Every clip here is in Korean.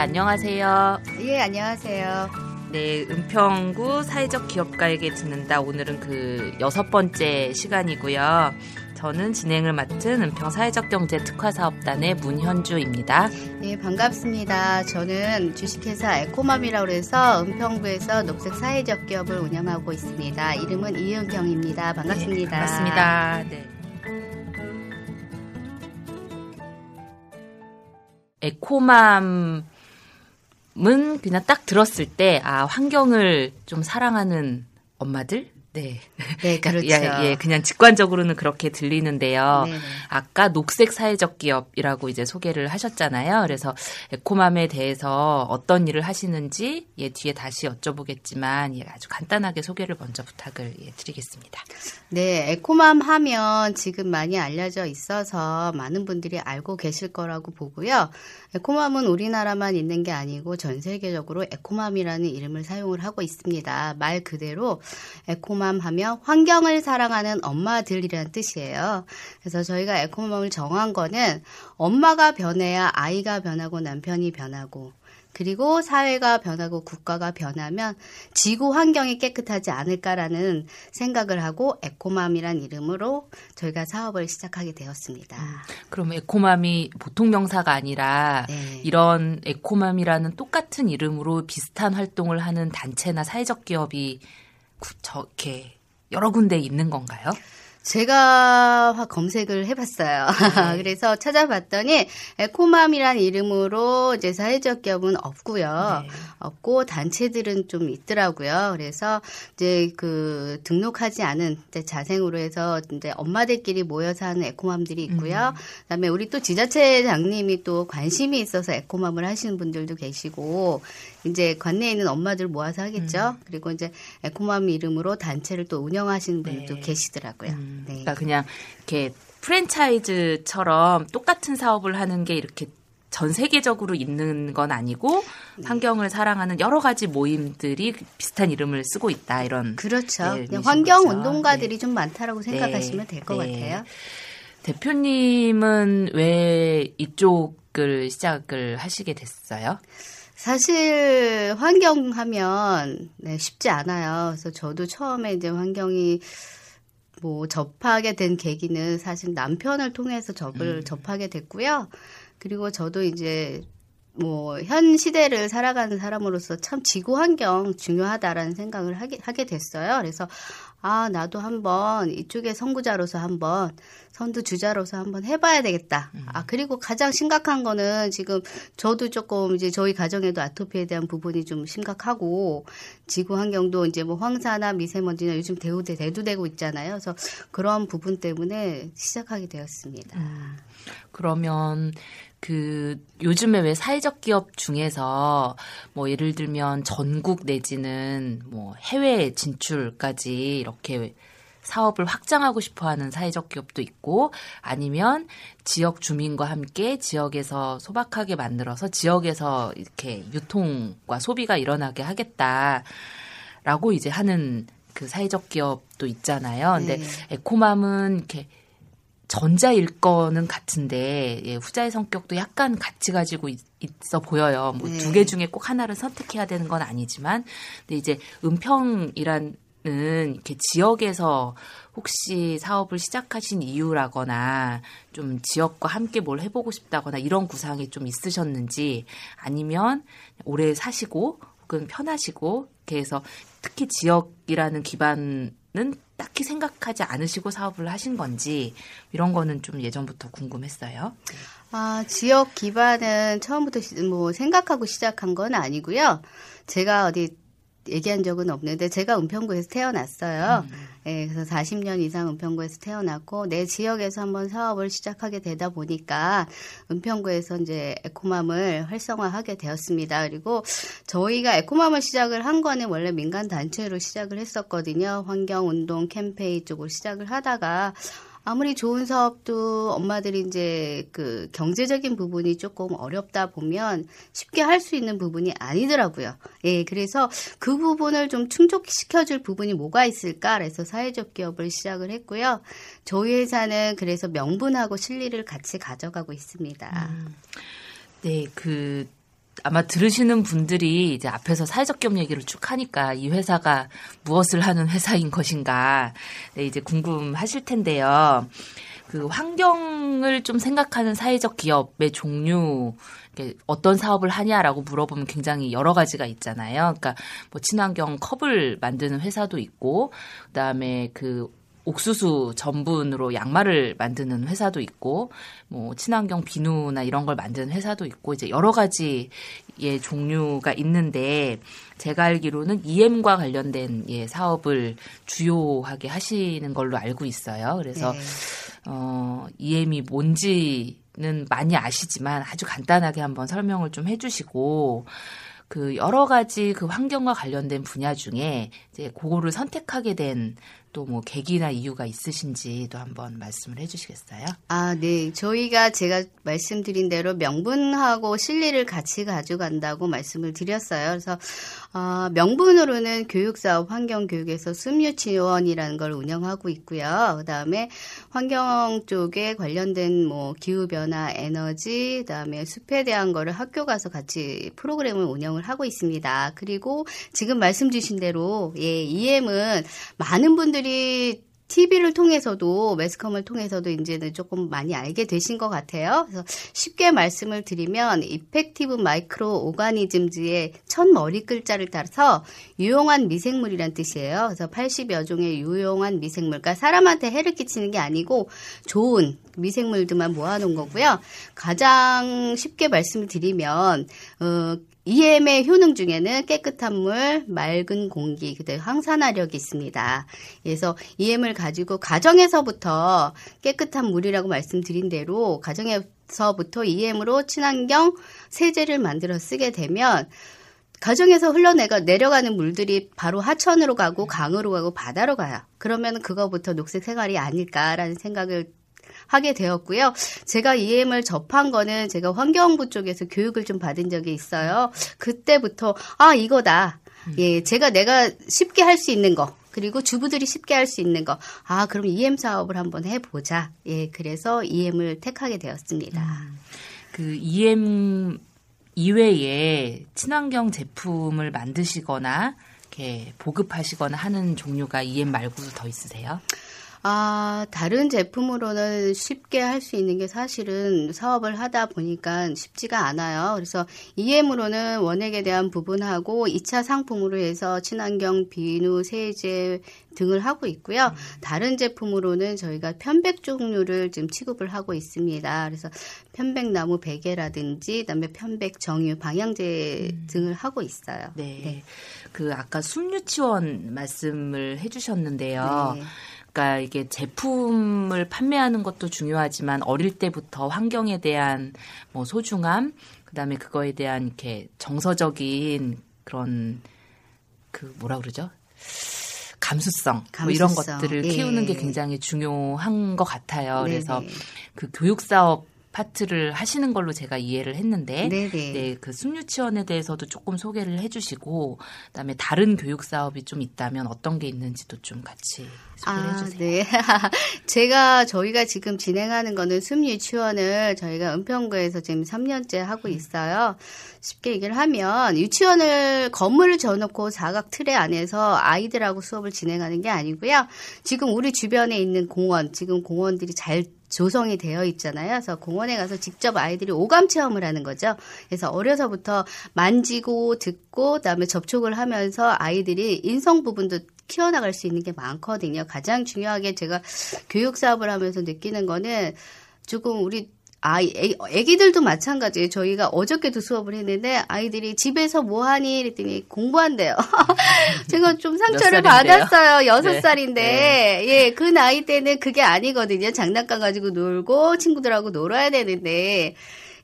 안녕하세요. 예, 안녕하세요. 네, 은평구 사회적 기업가에게 듣는다. 오늘은 그 여섯 번째 시간이고요. 저는 진행을 맡은 은평 사회적 경제 특화 사업단의 문현주입니다. 예, 반갑습니다. 저는 주식회사 에코맘이라고 해서 은평구에서 녹색 사회적 기업을 운영하고 있습니다. 이름은 이은경입니다. 반갑습니다. 네, 반갑습니다. 네. 에코맘 은 그냥 딱 들었을 때, 아, 환경을 좀 사랑하는 엄마들? 네. 네, 그렇죠. 예, 예, 그냥 직관적으로는 그렇게 들리는데요. 네네. 아까 녹색 사회적 기업이라고 이제 소개를 하셨잖아요. 그래서 에코맘에 대해서 어떤 일을 하시는지 예, 뒤에 다시 여쭤보겠지만 예, 아주 간단하게 소개를 먼저 부탁을 예, 드리겠습니다. 네, 에코맘 하면 지금 많이 알려져 있어서 많은 분들이 알고 계실 거라고 보고요. 에코맘은 우리나라만 있는 게 아니고 전 세계적으로 에코맘이라는 이름을 사용을 하고 있습니다. 말 그대로 에코맘 하면 환경을 사랑하는 엄마들이라는 뜻이에요. 그래서 저희가 에코맘을 정한 거는 엄마가 변해야 아이가 변하고 남편이 변하고 그리고 사회가 변하고 국가가 변하면 지구 환경이 깨끗하지 않을까라는 생각을 하고 에코맘이란 이름으로 저희가 사업을 시작하게 되었습니다. 그럼 에코맘이 보통 명사가 아니라 네. 이런 에코맘이라는 똑같은 이름으로 비슷한 활동을 하는 단체나 사회적 기업이 구- 저렇게 여러 군데 있는 건가요? 제가 화- 검색을 해봤어요. 그래서 찾아봤더니 에코맘이란 이름으로 이제 사회적 기업은 없고요. 네. 없고 단체들은 좀 있더라고요. 그래서 이제 그 등록하지 않은 자생으로 해서 이제 엄마들끼리 모여서 하는 에코맘들이 있고요. 그다음에 우리 또 지자체장님이 또 관심이 있어서 에코맘을 하시는 분들도 계시고 이제 관내에 있는 엄마들 모아서 하겠죠. 그리고 이제 에코맘 이름으로 단체를 또 운영하시는 분들도 네. 계시더라고요. 음, 네. 그러니까 그냥 이렇게 프랜차이즈처럼 똑같은 사업을 하는 게 이렇게 전 세계적으로 있는 건 아니고 네. 환경을 사랑하는 여러 가지 모임들이 비슷한 이름을 쓰고 있다 이런 그렇죠. 네, 환경 거죠. 운동가들이 좀 많다라고 생각하시면 네, 될것 네. 같아요. 대표님은 왜 이쪽을 시작을 하시게 됐어요? 사실 환경 하면 네, 쉽지 않아요. 그래서 저도 처음에 이제 환경이 뭐 접하게 된 계기는 사실 남편을 통해서 접을 접하게 됐고요. 그리고 저도 이제 뭐 현 시대를 살아가는 사람으로서 참 지구 환경 중요하다라는 생각을 하게, 하게 됐어요. 그래서 아 나도 한번 이쪽에 선구자로서 한번 선두 주자로서 한번 해봐야 되겠다. 아 그리고 가장 심각한 거는 지금 저도 조금 이제 저희 가정에도 아토피에 대한 부분이 좀 심각하고 지구 환경도 이제 뭐 황사나 미세먼지나 요즘 대우대 대두되고 있잖아요. 그래서 그런 부분 때문에 시작하게 되었습니다. 그러면 그 요즘에 왜 사회적 기업 중에서 뭐 예를 들면 전국 내지는 뭐 해외 진출까지 이렇게 사업을 확장하고 싶어 하는 사회적 기업도 있고 아니면 지역 주민과 함께 지역에서 소박하게 만들어서 지역에서 이렇게 유통과 소비가 일어나게 하겠다라고 이제 하는 그 사회적 기업도 있잖아요. 근데 네. 에코맘은 이렇게 전자일 거는 같은데 예, 후자의 성격도 약간 같이 가지고 있, 어 보여요. 뭐 네. 두개 중에 꼭 하나를 선택해야 되는 건 아니지만 근데 이제 은평이란 이렇게 지역에서 혹시 사업을 시작하신 이유라거나 좀 지역과 함께 뭘 해보고 싶다거나 이런 구상이 좀 있으셨는지 아니면 오래 사시고 혹은 편하시고 이렇게 해서 특히 지역이라는 기반은 딱히 생각하지 않으시고 사업을 하신 건지 이런 거는 좀 예전부터 궁금했어요. 아, 지역 기반은 처음부터 시- 뭐 생각하고 시작한 건 아니고요. 제가 어디 얘기한 적은 없는데 제가 은평구에서 태어났어요. 예, 그래서 40년 이상 은평구에서 태어났고 내 지역에서 한번 사업을 시작하게 되다 보니까 은평구에서 이제 에코맘을 활성화하게 되었습니다. 그리고 저희가 에코맘을 시작을 한 거는 원래 민간 단체로 시작을 했었거든요. 환경 운동 캠페인 쪽으로 시작을 하다가 아무리 좋은 사업도 엄마들이 이제 그 경제적인 부분이 조금 어렵다 보면 쉽게 할 수 있는 부분이 아니더라고요. 예, 그래서 그 부분을 좀 충족시켜줄 부분이 뭐가 있을까? 그래서 사회적 기업을 시작을 했고요. 저희 회사는 그래서 명분하고 실리를 같이 가져가고 있습니다. 네, 그 아마 들으시는 분들이 이제 앞에서 사회적 기업 얘기를 쭉 하니까 이 회사가 무엇을 하는 회사인 것인가 네, 이제 궁금하실 텐데요. 그 환경을 좀 생각하는 사회적 기업의 종류 어떤 사업을 하냐라고 물어보면 굉장히 여러 가지가 있잖아요. 그러니까 뭐 친환경 컵을 만드는 회사도 있고 그다음에 그 옥수수 전분으로 양말을 만드는 회사도 있고 뭐 친환경 비누나 이런 걸 만드는 회사도 있고 이제 여러 가지의 종류가 있는데 제가 알기로는 EM과 관련된 예 사업을 주요하게 하시는 걸로 알고 있어요. 그래서 네. 어 EM이 뭔지는 많이 아시지만 아주 간단하게 한번 설명을 좀 해주시고 그 여러 가지 그 환경과 관련된 분야 중에 이제 그거를 선택하게 된 또 뭐 계기나 이유가 있으신지도 한번 말씀을 해주시겠어요? 아, 네. 저희가 제가 말씀드린 대로 명분하고 실리를 같이 가져간다고 말씀을 드렸어요. 그래서 어, 명분으로는 교육사업 환경교육에서 숲유치원이라는 걸 운영하고 있고요. 그다음에 환경 쪽에 관련된 뭐 기후 변화, 에너지, 그다음에 숲에 대한 거를 학교 가서 같이 프로그램을 운영을 하고 있습니다. 그리고 지금 말씀 주신 대로 예, EM은 많은 분들 이 TV를 통해서도 매스컴을 통해서도 이제는 조금 많이 알게 되신 것 같아요. 그래서 쉽게 말씀을 드리면 이펙티브 마이크로 오가니즘즈의 첫 머리 글자를 따라서 유용한 미생물이란 뜻이에요. 그래서 80여 종의 유용한 미생물, 그러니까 사람한테 해를 끼치는 게 아니고 좋은 미생물들만 모아놓은 거고요. 가장 쉽게 말씀을 드리면 어, EM의 효능 중에는 깨끗한 물, 맑은 공기, 그다음 항산화력이 있습니다. 그래서 EM을 가지고 가정에서부터 깨끗한 물이라고 말씀드린 대로 가정에서부터 EM으로 친환경 세제를 만들어 쓰게 되면 가정에서 흘러내가 내려가는 물들이 바로 하천으로 가고 강으로 가고 바다로 가요. 그러면 그거부터 녹색 생활이 아닐까라는 생각을 하게 되었고요. 제가 EM을 접한 거는 제가 환경부 쪽에서 교육을 좀 받은 적이 있어요. 그때부터 아 이거다. 예, 제가 내가 쉽게 할 수 있는 거. 그리고 주부들이 쉽게 할 수 있는 거. 아, 그럼 EM 사업을 한번 해보자. 예, 그래서 EM을 택하게 되었습니다. 그 EM 이외에 친환경 제품을 만드시거나 이렇게 보급하시거나 하는 종류가 EM 말고도 더 있으세요? 아, 다른 제품으로는 쉽게 할 수 있는 게 사실은 사업을 하다 보니까 쉽지가 않아요. 그래서 EM으로는 원액에 대한 부분하고 2차 상품으로 해서 친환경 비누, 세제 등을 하고 있고요. 다른 제품으로는 저희가 편백 종류를 지금 취급을 하고 있습니다. 그래서 편백나무 베개라든지 그다음에 편백 정유, 방향제 등을 하고 있어요. 네. 그 아까 숲유치원 말씀을 해 주셨는데요. 네. 그러니까 이게 제품을 판매하는 것도 중요하지만 어릴 때부터 환경에 대한 뭐 소중함, 그다음에 그거에 대한 이렇게 정서적인 그런 그 뭐라 그러죠? 감수성, 뭐 이런 감수성. 것들을 예. 키우는 게 굉장히 중요한 것 같아요. 그래서 네네. 그 교육 사업 파트를 하시는 걸로 제가 이해를 했는데 네네. 네, 그 숲유치원에 대해서도 조금 소개를 해주시고 그다음에 다른 교육 사업이 좀 있다면 어떤 게 있는지도 좀 같이 소개를 아, 해주세요. 네. 제가 저희가 지금 진행하는 거는 숲 유치원을 저희가 은평구에서 지금 3년째 하고 음. 있어요. 쉽게 얘기를 하면 유치원을 건물을 지어놓고 사각 틀에 안에서 아이들하고 수업을 진행하는 게 아니고요. 지금 우리 주변에 있는 공원, 지금 공원들이 잘 조성이 되어 있잖아요. 그래서 공원에 가서 직접 아이들이 오감 체험을 하는 거죠. 그래서 어려서부터 만지고 듣고 그다음에 접촉을 하면서 아이들이 인성 부분도 키워나갈 수 있는 게 많거든요. 가장 중요하게 제가 교육 사업을 하면서 느끼는 거는 조금 우리 아이, 애- 애기들도 마찬가지예요. 저희가 어저께도 수업을 했는데 아이들이 집에서 뭐 하니? 그랬더니 공부한대요. 제가 좀 상처를? 받았어요. 여섯 네. 살인데. 예, 그 나이 때는 그게 아니거든요. 장난감 가지고 놀고 친구들하고 놀아야 되는데.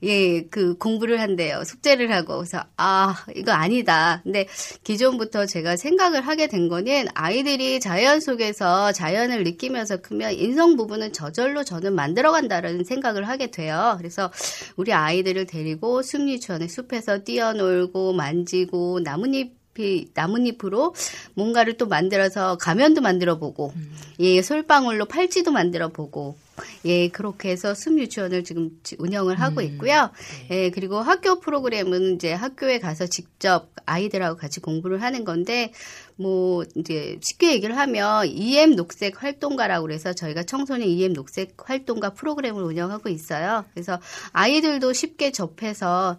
예, 그 공부를 한대요. 숙제를 하고. 그래서, 아, 이거 아니다. 근데 기존부터 제가 생각을 하게 된 거는 아이들이 자연 속에서 자연을 느끼면서 크면 인성 부분은 저절로 저는 만들어 간다라는 생각을 하게 돼요. 그래서 우리 아이들을 데리고 숲유치원에 숲에서 뛰어놀고 만지고 나뭇잎 이 나뭇잎으로 뭔가를 또 만들어서 가면도 만들어 보고, 예, 솔방울로 팔찌도 만들어 보고, 예, 그렇게 해서 숲 유치원을 지금 지- 운영을 하고 있고요. 예, 그리고 학교 프로그램은 이제 학교에 가서 직접 아이들하고 같이 공부를 하는 건데, 뭐, 이제 쉽게 얘기를 하면 EM 녹색 활동가라고 그래서 저희가 청소년 EM 녹색 활동가 프로그램을 운영하고 있어요. 그래서 아이들도 쉽게 접해서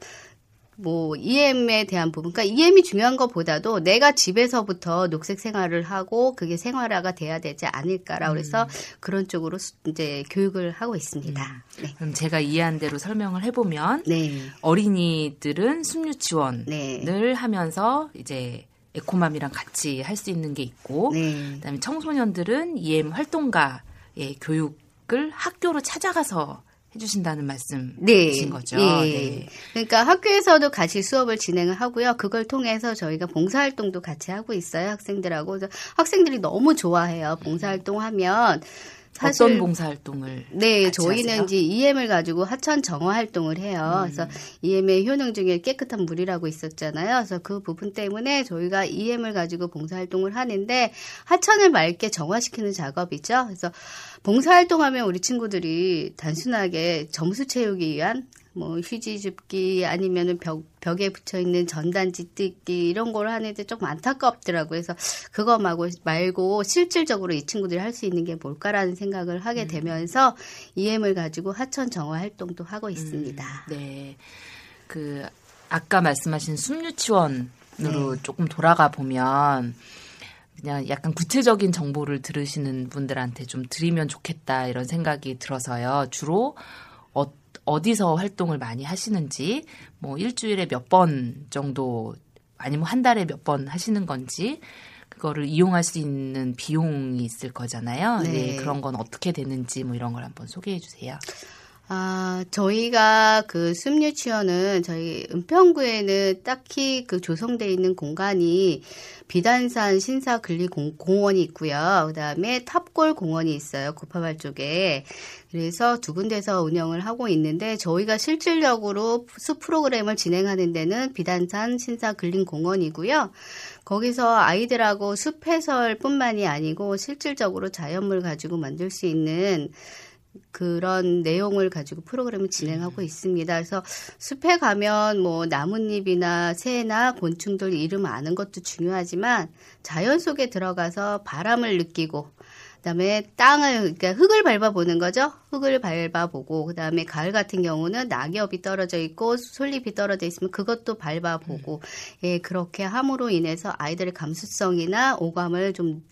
뭐 EM에 대한 부분, 그러니까 EM이 중요한 것보다도 내가 집에서부터 녹색 생활을 하고 그게 생활화가 돼야 되지 않을까라고 그래서 그런 쪽으로 수- 이제 교육을 하고 있습니다. 네. 그럼 제가 이해한 대로 설명을 해보면 네. 어린이들은 숲유치원을 네. 하면서 이제 에코맘이랑 같이 할 수 있는 게 있고 네. 그다음에 청소년들은 EM 활동가의 교육 을 학교로 찾아가서 해주신다는 말씀이신 네. 거죠. 예. 네. 그러니까 학교에서도 같이 수업을 진행을 하고요. 그걸 통해서 저희가 봉사활동도 같이 하고 있어요. 학생들하고. 그래서 학생들이 너무 좋아해요. 봉사활동 하면. 사실 어떤 봉사활동을 네, 저희는 하세요? 이제 EM을 가지고 하천 정화 활동을 해요. 음. 그래서 EM의 효능 중에 깨끗한 물이라고 있었잖아요. 그래서 그 부분 때문에 저희가 EM을 가지고 봉사 활동을 하는데 하천을 맑게 정화시키는 작업이죠. 그래서 봉사 활동하면 우리 친구들이 단순하게 점수 채우기 위한 뭐 휴지 줍기 아니면은 벽 벽에 붙여 있는 전단지 뜯기 이런 걸 하는데 조금 안타깝더라고요. 그래서 그거 말고 말고 실질적으로 이 친구들이 할 수 있는 게 뭘까라는 생각을 하게 음. 되면서 EM을 가지고 하천 정화 활동도 하고 있습니다. 네. 그 아까 말씀하신 숲유치원으로 네. 조금 돌아가 보면 그냥 약간 구체적인 정보를 들으시는 분들한테 좀 드리면 좋겠다 이런 생각이 들어서요. 주로 어, 어디서 활동을 많이 하시는지 뭐 일주일에 몇 번 정도 아니면 한 달에 몇 번 하시는 건지 그거를 이용할 수 있는 비용이 있을 거잖아요. 네. 네, 그런 건 어떻게 되는지 뭐 이런 걸 한번 소개해 주세요. 아, 저희가 그 숲유치원은 저희 은평구에는 딱히 그 조성돼 있는 공간이 비단산 신사근리공원이 있고요. 그 다음에 탑골 공원이 있어요. 구파발 쪽에. 그래서 두 군데서 운영을 하고 있는데 저희가 실질적으로 숲 프로그램을 진행하는 데는 비단산 신사근린공원이고요. 거기서 아이들하고 숲 해설뿐만이 아니고 실질적으로 자연물 가지고 만들 수 있는 그런 내용을 가지고 프로그램을 진행하고 있습니다. 그래서 숲에 가면 뭐 나뭇잎이나 새나 곤충들 이름 아는 것도 중요하지만 자연 속에 들어가서 바람을 느끼고 그다음에 땅을 그러니까 흙을 밟아보는 거죠. 흙을 밟아보고 그다음에 가을 같은 경우는 낙엽이 떨어져 있고 솔잎이 떨어져 있으면 그것도 밟아보고 예 그렇게 함으로 인해서 아이들의 감수성이나 오감을 좀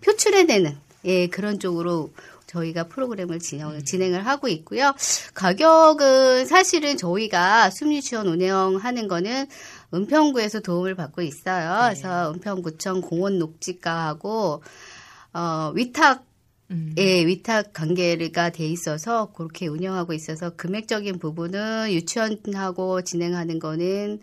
표출해내는 예 그런 쪽으로 저희가 프로그램을 진행, 진행을 하고 있고요. 가격은 사실은 저희가 숲유치원 운영하는 거는 은평구에서 도움을 받고 있어요. 그래서 은평구청 공원 녹지과하고 어, 위탁 음. 예, 위탁 관계가 돼 있어서 그렇게 운영하고 있어서 금액적인 부분은 유치원하고 진행하는 거는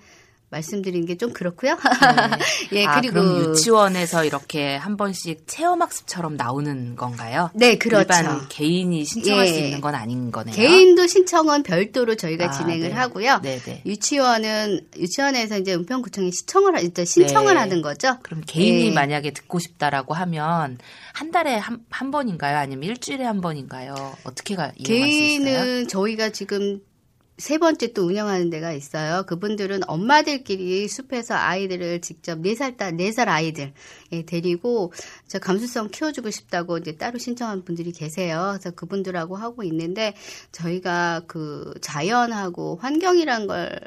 말씀드리는 게좀 그렇고요. 예, 아, 그리고 그럼 유치원에서 이렇게 한 번씩 체험 학습처럼 나오는 건가요? 네, 그렇죠. 일반 개인이 신청할 수 예. 있는 건 아닌 거네요. 개인도 신청은 별도로 저희가 아, 진행을 네. 하고요. 네네. 유치원은 유치원에서 이제 은평구청에 시청을 하- 이제 신청을 네. 하는 거죠. 그럼 개인이 예. 만약에 듣고 싶다라고 하면 한 달에 한, 한 번인가요? 아니면 일주일에 한 번인가요? 어떻게 가, 이용할 수 있어요? 개인은 저희가 지금 세 번째 또 운영하는 데가 있어요. 그분들은 엄마들끼리 숲에서 아이들을 직접 네살 딸, 네 살 아이들 예, 데리고 저 감수성 키워주고 싶다고 이제 따로 신청한 분들이 계세요. 그래서 그분들하고 하고 있는데 저희가 그 자연하고 환경이란 걸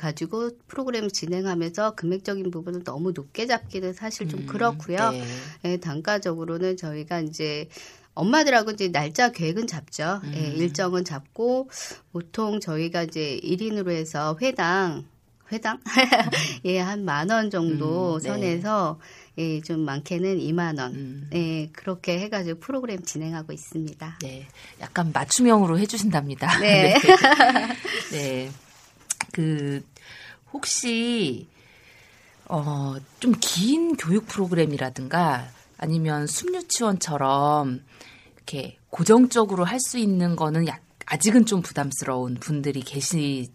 가지고 프로그램을 진행하면서 금액적인 부분을 너무 높게 잡기는 사실 좀 음, 그렇고요. 네. 예, 단가적으로는 저희가 이제 엄마들하고 이제 날짜 계획은 잡죠. 예, 음. 일정은 잡고 보통 저희가 이제 1인으로 해서 회당 회당 예, 한 만 원 정도 음, 네. 선에서 예, 좀 많게는 2만 원. 음. 예, 그렇게 해 가지고 프로그램 진행하고 있습니다. 네. 약간 맞춤형으로 해주신답니다. 네. 네. 그, 혹시, 어, 좀 긴 교육 프로그램이라든가 아니면 숲유치원처럼 이렇게 고정적으로 할 수 있는 거는 약- 아직은 좀 부담스러운 분들이 계시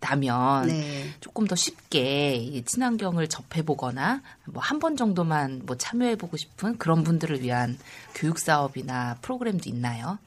다면 네. 조금 더 쉽게 이 친환경을 접해보거나 뭐 한 번 정도만 뭐 참여해보고 싶은 그런 분들을 위한 교육 사업이나 프로그램도 있나요?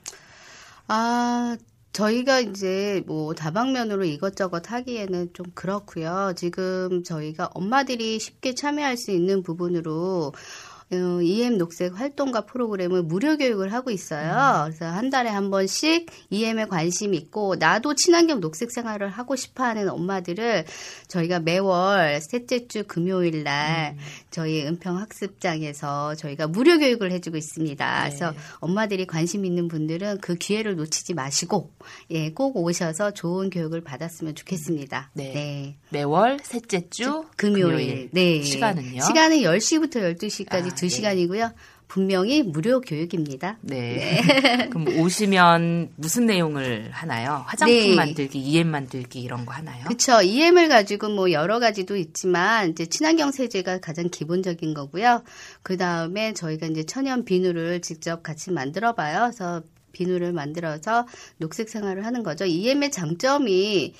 아, 저희가 이제 뭐 다방면으로 이것저것 하기에는 좀 그렇고요. 지금 저희가 엄마들이 쉽게 참여할 수 있는 부분으로 어, EM 녹색 활동가 프로그램을 무료 교육을 하고 있어요. 그래서 한 달에 한 번씩 EM에 관심 있고 나도 친환경 녹색 생활을 하고 싶어하는 엄마들을 저희가 매월 셋째 주 금요일 날 저희 은평 학습장에서 저희가 무료 교육을 해주고 있습니다. 네. 그래서 엄마들이 관심 있는 분들은 그 기회를 놓치지 마시고 예, 꼭 오셔서 좋은 교육을 받았으면 좋겠습니다. 네. 매월 셋째 주 금요일. 네. 시간은요? 시간은 10시부터 12시까지 아, 두 네. 시간이고요. 분명히 무료 교육입니다. 네. 그럼 오시면 무슨 내용을 하나요? 화장품 네. 만들기, EM 만들기 이런 거 하나요? 그렇죠. EM을 가지고 뭐 여러 가지도 있지만 이제 친환경 세제가 가장 기본적인 거고요. 그 다음에 저희가 이제 천연 비누를 직접 같이 만들어 봐요. 그래서 비누를 만들어서 녹색 생활을 하는 거죠. EM의 장점이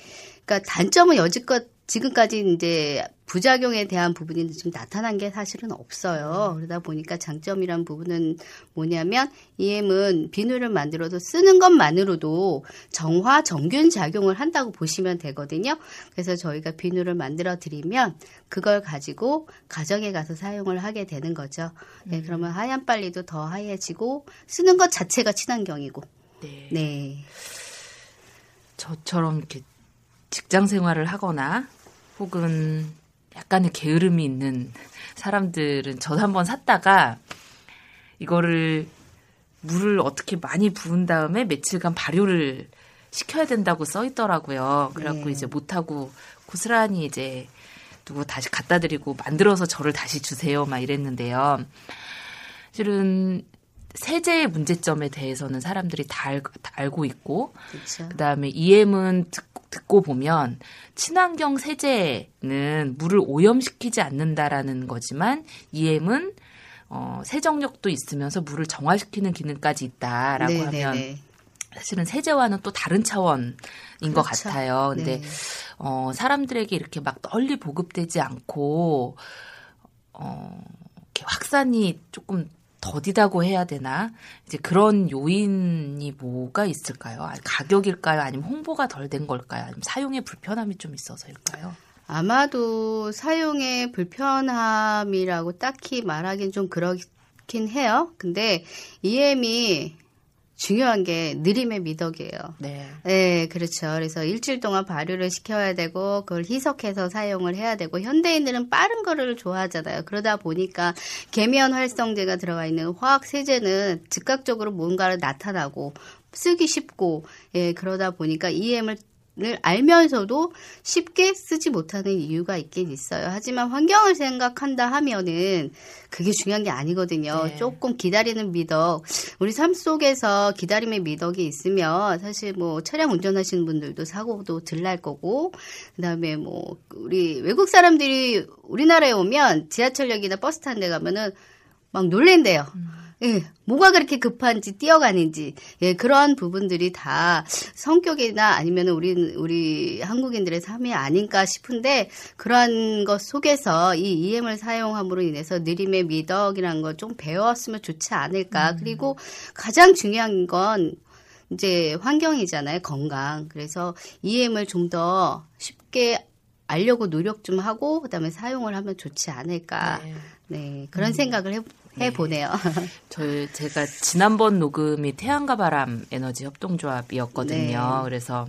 그러니까 단점은 여지껏 지금까지 이제 부작용에 대한 부분이 좀 나타난 게 사실은 없어요. 그러다 보니까 장점이란 부분은 뭐냐면 EM은 비누를 만들어서 쓰는 것만으로도 정화 정균 작용을 한다고 보시면 되거든요. 그래서 저희가 비누를 만들어 드리면 그걸 가지고 가정에 가서 사용을 하게 되는 거죠. 네, 그러면 하얀 빨리도 더 하얘지고 쓰는 것 자체가 친환경이고. 네. 네. 저처럼 이렇게 직장 생활을 하거나 혹은 약간의 게으름이 있는 사람들은 저도 한번 샀다가 이거를 물을 어떻게 많이 부은 다음에 며칠간 발효를 시켜야 된다고 써 있더라고요. 그래갖고 네. 이제 못하고 고스란히 이제 누구 다시 갖다 드리고 만들어서 저를 다시 주세요. 막 이랬는데요. 실은 세제의 문제점에 대해서는 사람들이 다, 알, 다 알고 있고 그렇죠. 그다음에 EM은 듣고, 듣고 보면 친환경 세제는 물을 오염시키지 않는다라는 거지만 EM은 어, 세정력도 있으면서 물을 정화시키는 기능까지 있다라고 네, 하면 네, 네. 사실은 세제와는 또 다른 차원인 것 그렇죠. 같아요. 근데 네. 어, 사람들에게 이렇게 막 널리 보급되지 않고 어, 이렇게 확산이 조금 더디다고 해야 되나? 이제 그런 요인이 뭐가 있을까요? 가격일까요? 아니면 홍보가 덜 된 걸까요? 아니면 사용의 불편함이 좀 있어서일까요? 아마도 사용의 불편함이라고 딱히 말하긴 좀 그렇긴 해요. 근데 EM이 중요한 게 느림의 미덕이에요. 네. 네, 그렇죠. 그래서 일주일 동안 발효를 시켜야 되고 그걸 희석해서 사용을 해야 되고 현대인들은 빠른 거를 좋아하잖아요. 그러다 보니까 계면 활성제가 들어가 있는 화학 세제는 즉각적으로 뭔가를 나타나고 쓰기 쉽고 예, 그러다 보니까 EM을 알면서도 쉽게 쓰지 못하는 이유가 있긴 있어요. 하지만 환경을 생각한다 하면은 그게 중요한 게 아니거든요. 네. 조금 기다리는 미덕. 우리 삶 속에서 기다림의 미덕이 있으면 사실 뭐 차량 운전하시는 분들도 사고도 덜 날 거고 그다음에 뭐 우리 외국 사람들이 우리나라에 오면 지하철역이나 버스 타는 데 가면은 막 놀랜대요. 예, 뭐가 그렇게 급한지 뛰어가는지 예 그러한 부분들이 다 성격이나 아니면 우리 우리 한국인들의 삶이 아닌가 싶은데 그러한 것 속에서 이 EM을 사용함으로 인해서 느림의 미덕이라는 걸 좀 배웠으면 좋지 않을까. 그리고 가장 중요한 건 이제 환경이잖아요 건강. 그래서 EM을 좀 더 쉽게 알려고 노력 좀 하고 그다음에 사용을 하면 좋지 않을까. 네. 네 그런 생각을 해, 해 보네요. 저 제가 지난번 녹음이 태양과 바람 에너지 협동조합이었거든요. 네. 그래서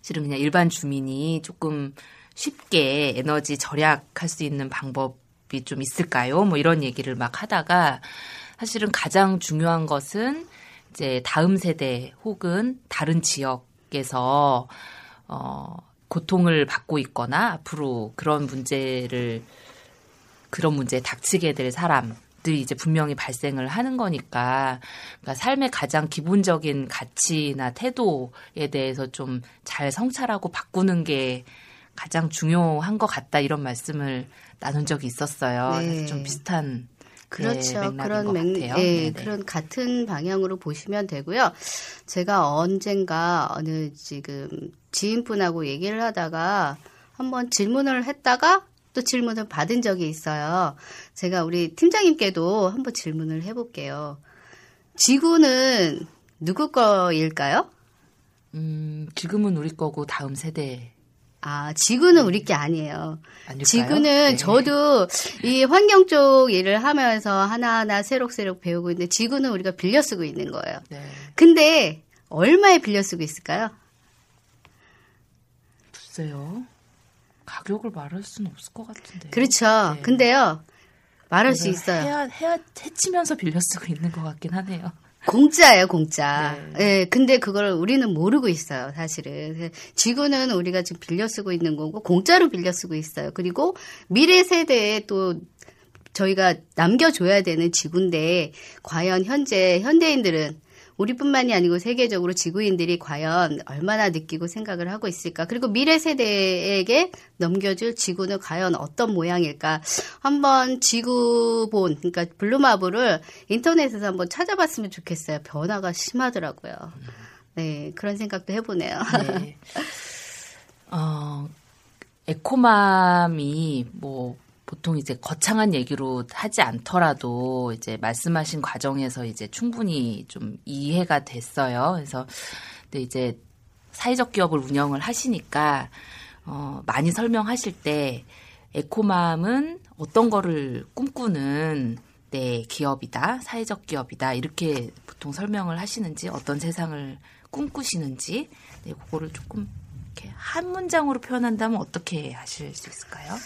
실은 그냥 일반 주민이 조금 쉽게 에너지 절약할 수 있는 방법이 좀 있을까요? 뭐 이런 얘기를 막 하다가 사실은 가장 중요한 것은 이제 다음 세대 혹은 다른 지역에서 어 고통을 받고 있거나 앞으로 그런 문제를 그런 문제에 닥치게 될 사람 들이 이제 분명히 발생을 하는 거니까 그러니까 삶의 가장 기본적인 가치나 태도에 대해서 좀 잘 성찰하고 바꾸는 게 가장 중요한 것 같다 이런 말씀을 나눈 적이 있었어요. 네. 그래서 좀 비슷한 그렇죠. 네, 맥락인 그런 것 맥, 같아요. 예, 네네. 그런 같은 방향으로 보시면 되고요. 제가 언젠가 어느 지금 지인분하고 얘기를 하다가 한번 질문을 했다가 또 질문을 받은 적이 있어요. 제가 우리 팀장님께도 한번 질문을 해볼게요. 지구는 누구 거일까요? 음, 지금은 우리 거고 다음 세대 아, 지구는 우리 게 아니에요. 아닐까요? 지구는 네. 저도 이 환경 쪽 일을 하면서 하나하나 새록새록 배우고 있는데 지구는 우리가 빌려 쓰고 있는 거예요. 네. 근데 얼마에 빌려 쓰고 있을까요? 글쎄요. 가격을 말할 수는 없을 것 같은데. 그렇죠. 네. 근데요. 말할 수 있어요. 해야 해야 해치면서 빌려 쓰고 있는 것 같긴 하네요. 공짜예요, 공짜. 네. 예, 근데 그걸 우리는 모르고 있어요, 사실은. 지구는 우리가 지금 빌려 쓰고 있는 거고, 공짜로 빌려 쓰고 있어요. 그리고 미래 세대에 또 저희가 남겨줘야 되는 지구인데, 과연 현재 현대인들은 우리뿐만이 아니고 세계적으로 지구인들이 과연 얼마나 느끼고 생각을 하고 있을까? 그리고 미래 세대에게 넘겨줄 지구는 과연 어떤 모양일까? 한번 지구본, 그러니까 블루마블을 인터넷에서 한번 찾아봤으면 좋겠어요. 변화가 심하더라고요. 네, 그런 생각도 해보네요. 네. 어, 에코맘이 뭐 보통 이제 거창한 얘기로 하지 않더라도 이제 말씀하신 과정에서 이제 충분히 좀 이해가 됐어요. 그래서 근데 이제 사회적 기업을 운영을 하시니까 어, 많이 설명하실 때 에코맘은 어떤 거를 꿈꾸는 네, 기업이다, 사회적 기업이다, 이렇게 보통 설명을 하시는지, 어떤 세상을 꿈꾸시는지, 네, 그거를 조금 이렇게 한 문장으로 표현한다면 어떻게 하실 수 있을까요?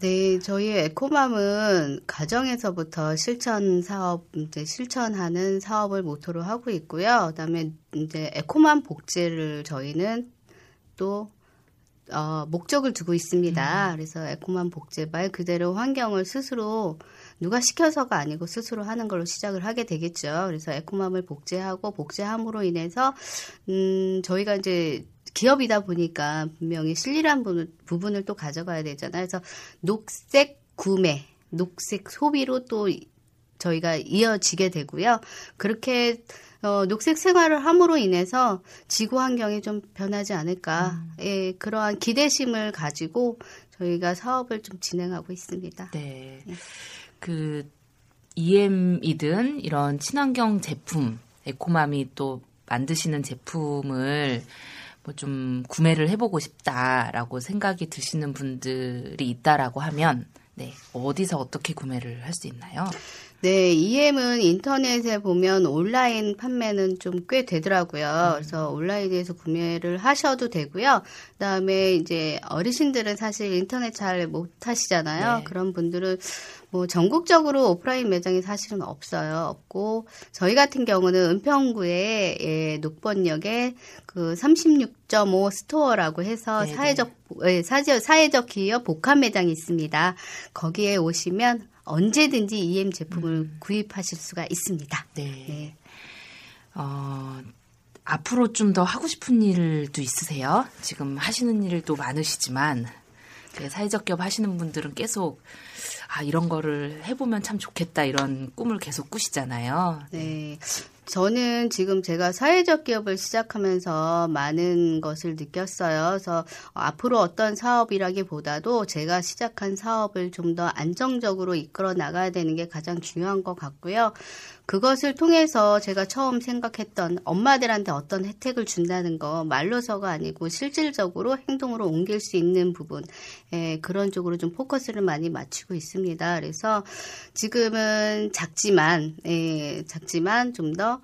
네, 저희 에코맘은 가정에서부터 실천 사업, 이제 실천하는 사업을 모토로 하고 있고요. 그 다음에 이제 에코맘 복제를 저희는 또 어, 목적을 두고 있습니다. 그래서 에코맘 복제 말 그대로 환경을 스스로 누가 시켜서가 아니고 스스로 하는 걸로 시작을 하게 되겠죠. 그래서 에코맘을 복제하고 복제함으로 인해서 음, 저희가 이제 기업이다 보니까 분명히 부분- 부분을 또 가져가야 되잖아요. 그래서 녹색 구매, 녹색 소비로 또 저희가 이어지게 되고요. 그렇게 어, 녹색 생활을 함으로 인해서 지구 환경이 좀 변하지 않을까. 예, 그러한 기대심을 가지고 저희가 사업을 좀 진행하고 있습니다. 네. 그 EM이든 이런 친환경 제품, 에코맘이 또 만드시는 제품을 뭐 좀 구매를 해보고 싶다라고 생각이 드시는 분들이 있다라고 하면 네 어디서 어떻게 구매를 할 수 있나요? 네, EM은 인터넷에 보면 온라인 판매는 좀 꽤 되더라고요. 그래서 온라인에서 구매를 하셔도 되고요. 그다음에 이제 어르신들은 사실 인터넷 잘 못 하시잖아요. 네. 그런 분들은 뭐 전국적으로 오프라인 매장이 사실은 없어요. 없고 저희 같은 경우는 은평구에 예, 녹번역에 그 36.5 스토어라고 해서 네네. 사회적 예, 사회적 사회적 기업 복합 매장이 있습니다. 거기에 오시면 언제든지 EM 제품을 구입하실 수가 있습니다. 네. 네. 어, 앞으로 좀 더 하고 싶은 일도 있으세요? 지금 하시는 일도 많으시지만 그 사회적 기업 하시는 분들은 계속 아 이런 거를 해보면 참 좋겠다 이런 꿈을 계속 꾸시잖아요. 네. 저는 지금 제가 사회적 기업을 시작하면서 많은 것을 느꼈어요. 그래서 앞으로 어떤 사업이라기보다도 제가 시작한 사업을 좀 더 안정적으로 이끌어 나가야 되는 게 가장 중요한 것 같고요. 그것을 통해서 제가 처음 생각했던 엄마들한테 어떤 혜택을 준다는 거 말로서가 아니고 실질적으로 행동으로 옮길 수 있는 부분 예, 그런 쪽으로 좀 포커스를 많이 맞추고 있습니다. 그래서 지금은 작지만 예, 작지만 좀 더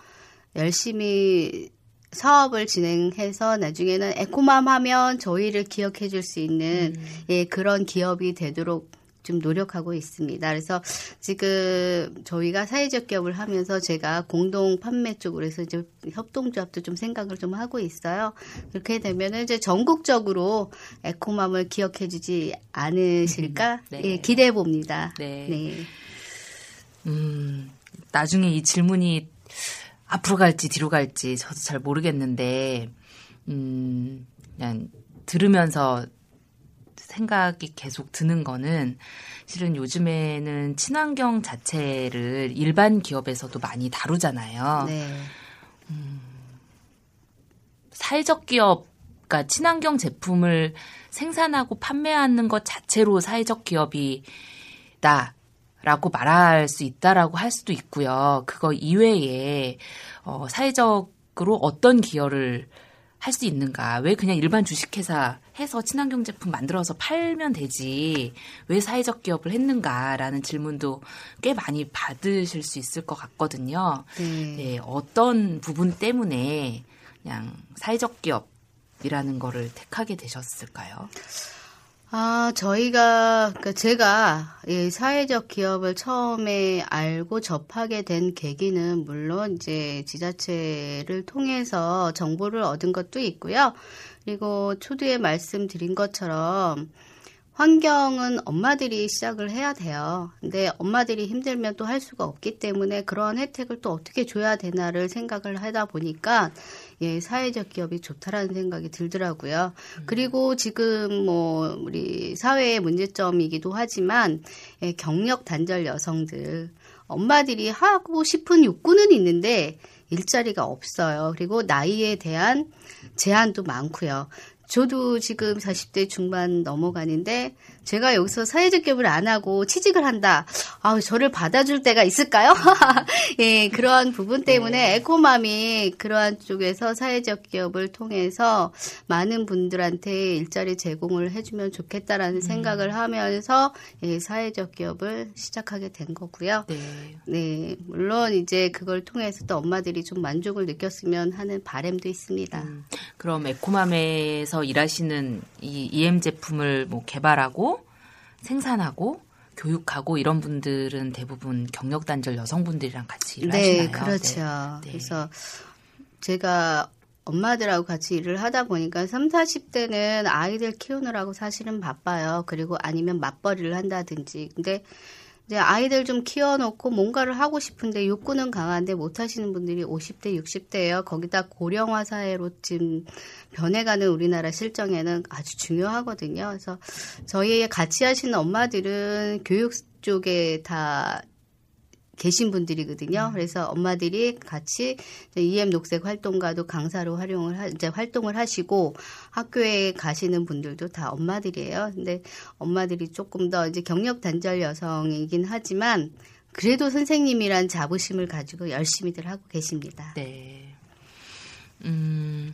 열심히 사업을 진행해서 나중에는 에코맘 하면 저희를 기억해 줄 수 있는 예, 그런 기업이 되도록 좀 노력하고 있습니다. 그래서 지금 저희가 사회적 기업을 하면서 제가 공동 판매 쪽으로 해서 이제 협동조합도 좀 생각을 좀 하고 있어요. 그렇게 되면은 이제 전국적으로 에코맘을 기억해 주지 않으실까? 네. 예, 기대해 봅니다. 네. 네. 음, 나중에 이 질문이 앞으로 갈지 뒤로 갈지 저도 잘 모르겠는데, 음, 그냥 들으면서 생각이 계속 드는 거는 실은 요즘에는 친환경 자체를 일반 기업에서도 많이 다루잖아요. 네. 사회적 기업, 그러니까 친환경 제품을 생산하고 판매하는 것 자체로 사회적 기업이다. 라고 말할 수 있다라고 할 수도 있고요. 그거 이외에 어, 사회적으로 어떤 기여를 할 수 있는가? 왜 그냥 일반 주식회사 해서 친환경 제품 만들어서 팔면 되지? 왜 사회적 기업을 했는가라는 질문도 꽤 많이 받으실 수 있을 것 같거든요. 네. 네, 어떤 부분 때문에 그냥 사회적 기업 이라는 거를 택하게 되셨을까요? 아, 저희가, 그러니까 제가 이 사회적 기업을 처음에 알고 접하게 된 계기는 물론 이제 지자체를 통해서 정보를 얻은 것도 있고요. 그리고 초두에 말씀드린 것처럼 환경은 엄마들이 시작을 해야 돼요. 근데 엄마들이 힘들면 또 할 수가 없기 때문에 그런 혜택을 또 어떻게 줘야 되나를 생각을 하다 보니까 예, 사회적 기업이 좋다라는 생각이 들더라고요. 그리고 지금 뭐 우리 사회의 문제점이기도 하지만 예, 경력 단절 여성들 엄마들이 하고 싶은 욕구는 있는데 일자리가 없어요. 그리고 나이에 대한 제한도 많고요. 저도 지금 40대 중반 넘어가는데 제가 여기서 사회적 기업을 안 하고 취직을 한다. 아, 저를 받아줄 때가 있을까요? 예, 그러한 부분 때문에 에코맘이 그러한 쪽에서 사회적 기업을 통해서 많은 분들한테 일자리 제공을 해주면 좋겠다라는 생각을 하면서 예, 사회적 기업을 시작하게 된 거고요. 네. 네, 물론 이제 그걸 통해서 또 엄마들이 좀 만족을 느꼈으면 하는 바람도 있습니다. 음, 그럼 에코맘에서 일하시는 이 EM 제품을 뭐 개발하고 생산하고 교육하고 이런 분들은 대부분 경력 단절 여성분들이랑 같이 일을 네, 하시나요? 그렇죠. 네. 그래서 제가 엄마들하고 같이 일을 하다 보니까 3, 40대는 아이들 키우느라고 사실은 바빠요. 그리고 아니면 맞벌이를 한다든지. 근데 이제 아이들 좀 키워놓고 뭔가를 하고 싶은데 욕구는 강한데 못 하시는 분들이 50대, 60대예요. 거기다 고령화 사회로 지금 변해가는 우리나라 실정에는 아주 중요하거든요. 그래서 저희 같이 하시는 엄마들은 교육 쪽에 다 계신 분들이거든요. 그래서 엄마들이 같이 EM 녹색 활동가도 강사로 활용을 하, 이제 활동을 하시고 학교에 가시는 분들도 다 엄마들이에요. 근데 엄마들이 조금 더 이제 경력 단절 여성이긴 하지만 그래도 선생님이란 자부심을 가지고 열심히들 하고 계십니다. 네. 음,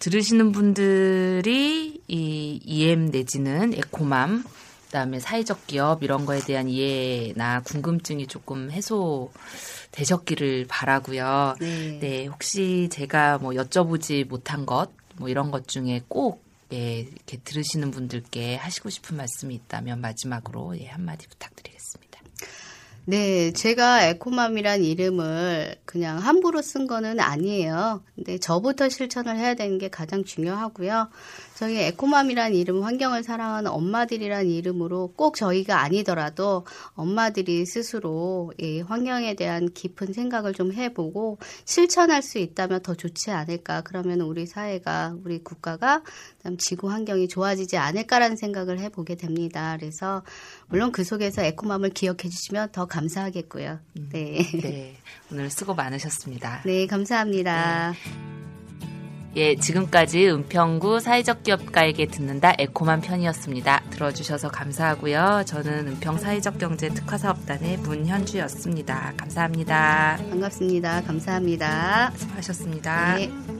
들으시는 분들이 이 EM 내지는 에코맘 그다음에 사회적 기업 이런 거에 대한 이해나 궁금증이 조금 해소 되셨기를 바라고요. 네. 네, 혹시 제가 뭐 여쭤보지 못한 것, 뭐 이런 것 중에 꼭 예, 이렇게 들으시는 분들께 하시고 싶은 말씀이 있다면 마지막으로 예, 한마디 부탁드리겠습니다. 네, 제가 에코맘이란 이름을 그냥 함부로 쓴 거는 아니에요. 근데 저부터 실천을 해야 되는 게 가장 중요하고요. 저희 에코맘이란 이름, 환경을 사랑하는 엄마들이란 이름으로 꼭 저희가 아니더라도 엄마들이 스스로 이 환경에 대한 깊은 생각을 좀 해보고 실천할 수 있다면 더 좋지 않을까. 그러면 우리 사회가, 우리 국가가, 지구 환경이 좋아지지 않을까라는 생각을 해보게 됩니다. 그래서 물론 그 속에서 에코맘을 기억해 주시면 더 감사하겠고요. 네. 네, 오늘 수고 많으셨습니다. 네, 감사합니다. 예, 지금까지 은평구 사회적 기업가에게 듣는다 에코만 편이었습니다. 들어주셔서 감사하고요. 저는 은평 사회적 경제 특화사업단의 문현주였습니다. 감사합니다. 반갑습니다. 감사합니다. 수고하셨습니다. 네.